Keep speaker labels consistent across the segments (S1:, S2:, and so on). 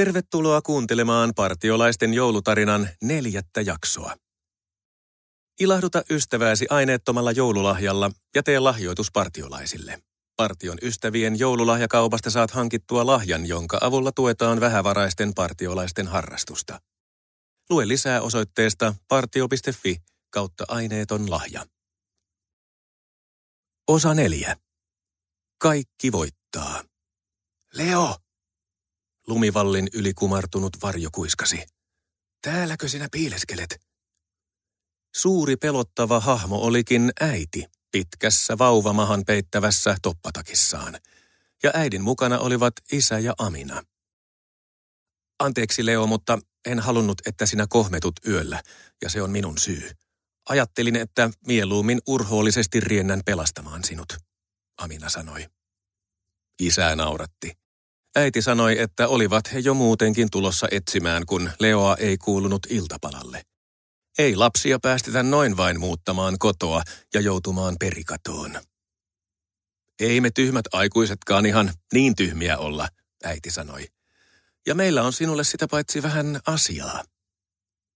S1: Tervetuloa kuuntelemaan partiolaisten joulutarinan neljättä jaksoa. Ilahduta ystävääsi aineettomalla joululahjalla ja tee lahjoitus partiolaisille. Partion ystävien joululahjakaupasta saat hankittua lahjan, jonka avulla tuetaan vähävaraisten partiolaisten harrastusta. Lue lisää osoitteesta partio.fi kautta aineeton lahja. Osa neljä. Kaikki voittaa. Leo! Lumivallin yli kumartunut varjo kuiskasi. Täälläkö sinä piileskelet? Suuri pelottava hahmo olikin äiti pitkässä vauvamahan peittävässä toppatakissaan. Ja äidin mukana olivat isä ja Amina. Anteeksi Leo, mutta en halunnut, että sinä kohmetut yöllä, ja se on minun syy. Ajattelin, että mieluummin urhoollisesti riennän pelastamaan sinut, Amina sanoi. Isä nauratti. Äiti sanoi, että olivat he jo muutenkin tulossa etsimään, kun Leoa ei kuulunut iltapalalle. Ei lapsia päästetä noin vain muuttamaan kotoa ja joutumaan perikatoon. Ei me tyhmät aikuisetkaan ihan niin tyhmiä olla, äiti sanoi. Ja meillä on sinulle sitä paitsi vähän asiaa.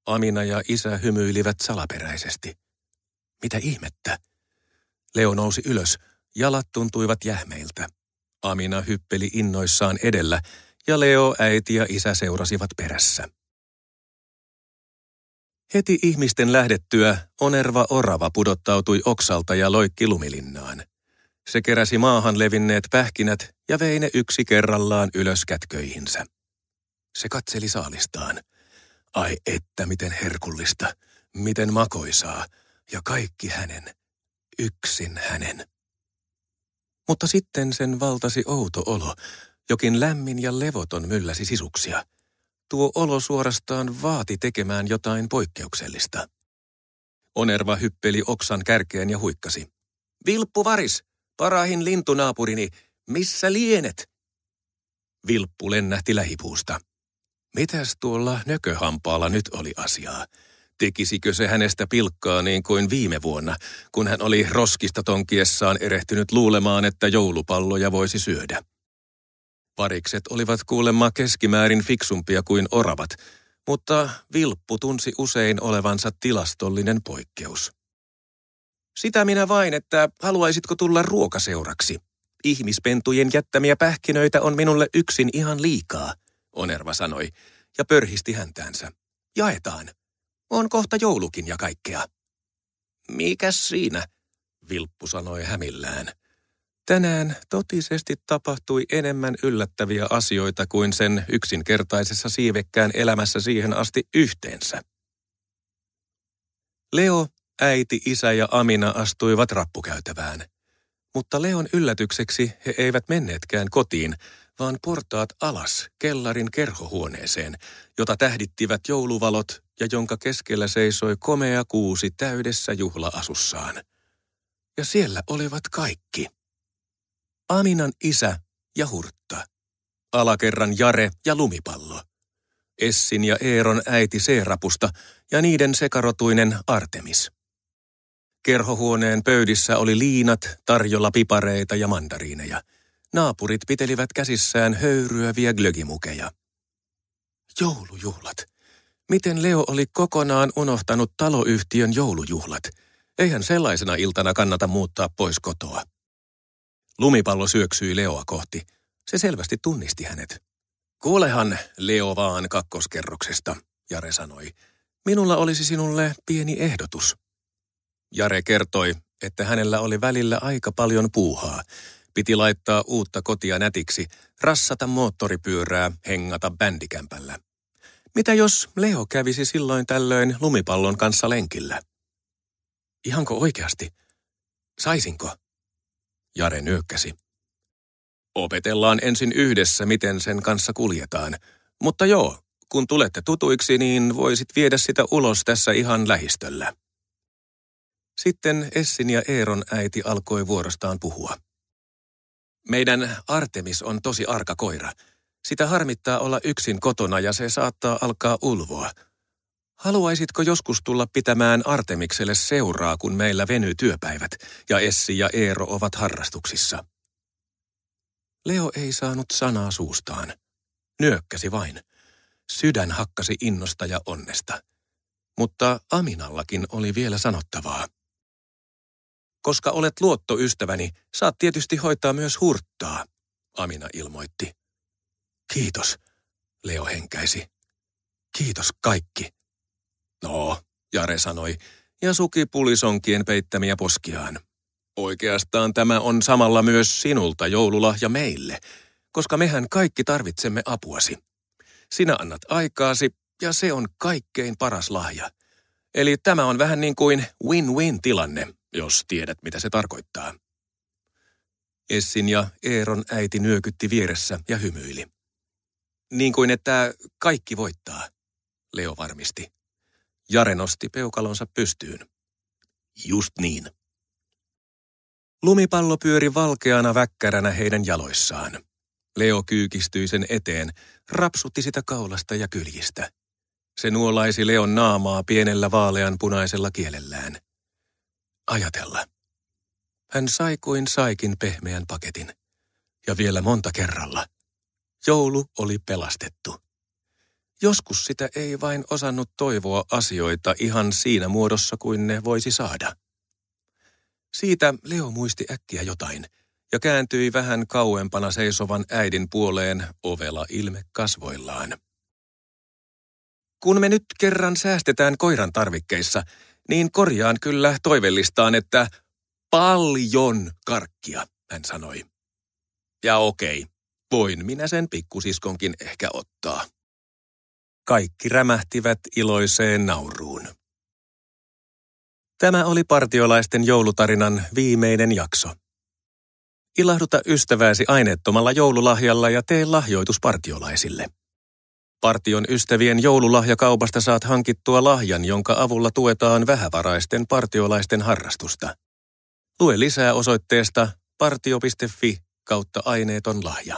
S1: Amina ja isä hymyilivät salaperäisesti. Mitä ihmettä? Leo nousi ylös, jalat tuntuivat jähmeiltä. Amina hyppeli innoissaan edellä ja Leo, äiti ja isä seurasivat perässä. Heti ihmisten lähdettyä onerva orava pudottautui oksalta ja loikki lumilinnaan. Se keräsi maahan levinneet pähkinät ja vei ne yksi kerrallaan ylös kätköihinsä. Se katseli saalistaan. Ai että miten herkullista, miten makoisaa, ja kaikki hänen, yksin hänen. Mutta sitten sen valtasi outo olo, jokin lämmin ja levoton mylläsi sisuksia. Tuo olo suorastaan vaati tekemään jotain poikkeuksellista. Onerva hyppeli oksan kärkeen ja huikkasi. Vilppu varis, parahin lintunaapurini, missä lienet? Vilppu lennähti lähipuusta. Mitäs tuolla nököhampaalla nyt oli asiaa? Tekisikö se hänestä pilkkaa niin kuin viime vuonna, kun hän oli roskista tonkiessaan erehtynyt luulemaan, että joulupalloja voisi syödä? Parikset olivat kuulemma keskimäärin fiksumpia kuin oravat, mutta Vilppu tunsi usein olevansa tilastollinen poikkeus. Sitä minä vain, että haluaisitko tulla ruokaseuraksi. Ihmispentujen jättämiä pähkinöitä on minulle yksin ihan liikaa, Onerva sanoi, ja pörhisti häntäänsä. Jaetaan. On kohta joulukin ja kaikkea. Mikäs siinä? Vilppu sanoi hämillään. Tänään totisesti tapahtui enemmän yllättäviä asioita kuin sen yksinkertaisessa siivekkään elämässä siihen asti yhteensä. Leo, äiti, isä ja Amina astuivat rappukäytävään. Mutta Leon yllätykseksi he eivät menneetkään kotiin, vaan portaat alas kellarin kerhohuoneeseen, jota tähdittivät jouluvalot ja jonka keskellä seisoi komea kuusi täydessä juhlaasussaan. Ja siellä olivat kaikki. Aminan isä ja Hurtta. Alakerran Jare ja Lumipallo. Essin ja Eeron äiti Seerapusta ja niiden sekarotuinen Artemis. Kerhohuoneen pöydissä oli liinat, tarjolla pipareita ja mandariineja. Naapurit pitelivät käsissään höyryäviä glögimukeja. Joulujuhlat. Miten Leo oli kokonaan unohtanut taloyhtiön joulujuhlat? Eihän sellaisena iltana kannata muuttaa pois kotoa. Lumipallo syöksyi Leoa kohti. Se selvästi tunnisti hänet. Kuulehan, Leo vaan kakkoskerroksesta, Jare sanoi. Minulla olisi sinulle pieni ehdotus. Jare kertoi, että hänellä oli välillä aika paljon puuhaa. Piti laittaa uutta kotia nätiksi, rassata moottoripyörää, hengata bändikämpällä. Mitä jos Leo kävisi silloin tällöin lumipallon kanssa lenkillä? Ihanko oikeasti? Saisinko? Jare nyökkäsi. Opetellaan ensin yhdessä, miten sen kanssa kuljetaan. Mutta joo, kun tulette tutuiksi, niin voisit viedä sitä ulos tässä ihan lähistöllä. Sitten Essin ja Eeron äiti alkoi vuorostaan puhua. Meidän Artemis on tosi arka koira. Sitä harmittaa olla yksin kotona ja se saattaa alkaa ulvoa. Haluaisitko joskus tulla pitämään Artemikselle seuraa, kun meillä venyy työpäivät ja Essi ja Eero ovat harrastuksissa? Leo ei saanut sanaa suustaan. Nyökkäsi vain. Sydän hakkasi innosta ja onnesta. Mutta Aminallakin oli vielä sanottavaa. Koska olet luottoystäväni, saat tietysti hoitaa myös hurttaa, Amina ilmoitti. Kiitos, Leo henkäisi. Kiitos kaikki. No, Jare sanoi, ja suki pulisonkien peittämiä poskiaan. Oikeastaan tämä on samalla myös sinulta joululahja meille, koska mehän kaikki tarvitsemme apuasi. Sinä annat aikaasi, ja se on kaikkein paras lahja. Eli tämä on vähän niin kuin win-win tilanne, jos tiedät mitä se tarkoittaa. Essin ja Eeron äiti nyökytti vieressä ja hymyili. Niin kuin että kaikki voittaa, Leo varmisti. Jare nosti peukalonsa pystyyn. Just niin. Lumipallo pyöri valkeana väkkäränä heidän jaloissaan. Leo kyykistyi sen eteen, rapsutti sitä kaulasta ja kyljistä. Se nuolaisi Leon naamaa pienellä vaalean punaisella kielellään. Ajatella. Hän sai kuin saikin pehmeän paketin. Ja vielä monta kerralla. Joulu oli pelastettu. Joskus sitä ei vain osannut toivoa asioita ihan siinä muodossa kuin ne voisi saada. Siitä Leo muisti äkkiä jotain ja kääntyi vähän kauempana seisovan äidin puoleen ovela ilme kasvoillaan. Kun me nyt kerran säästetään koiran tarvikkeissa, niin korjaan kyllä toivellistaan, että paljon karkkia, hän sanoi. Ja okei, voin minä sen pikkusiskonkin ehkä ottaa. Kaikki rämähtivät iloiseen nauruun. Tämä oli partiolaisten joulutarinan viimeinen jakso. Ilahduta ystävääsi aineettomalla joululahjalla ja tee lahjoitus partiolaisille. Partion ystävien joululahjakaupasta saat hankittua lahjan, jonka avulla tuetaan vähävaraisten partiolaisten harrastusta. Lue lisää osoitteesta partio.fi kautta aineeton lahja.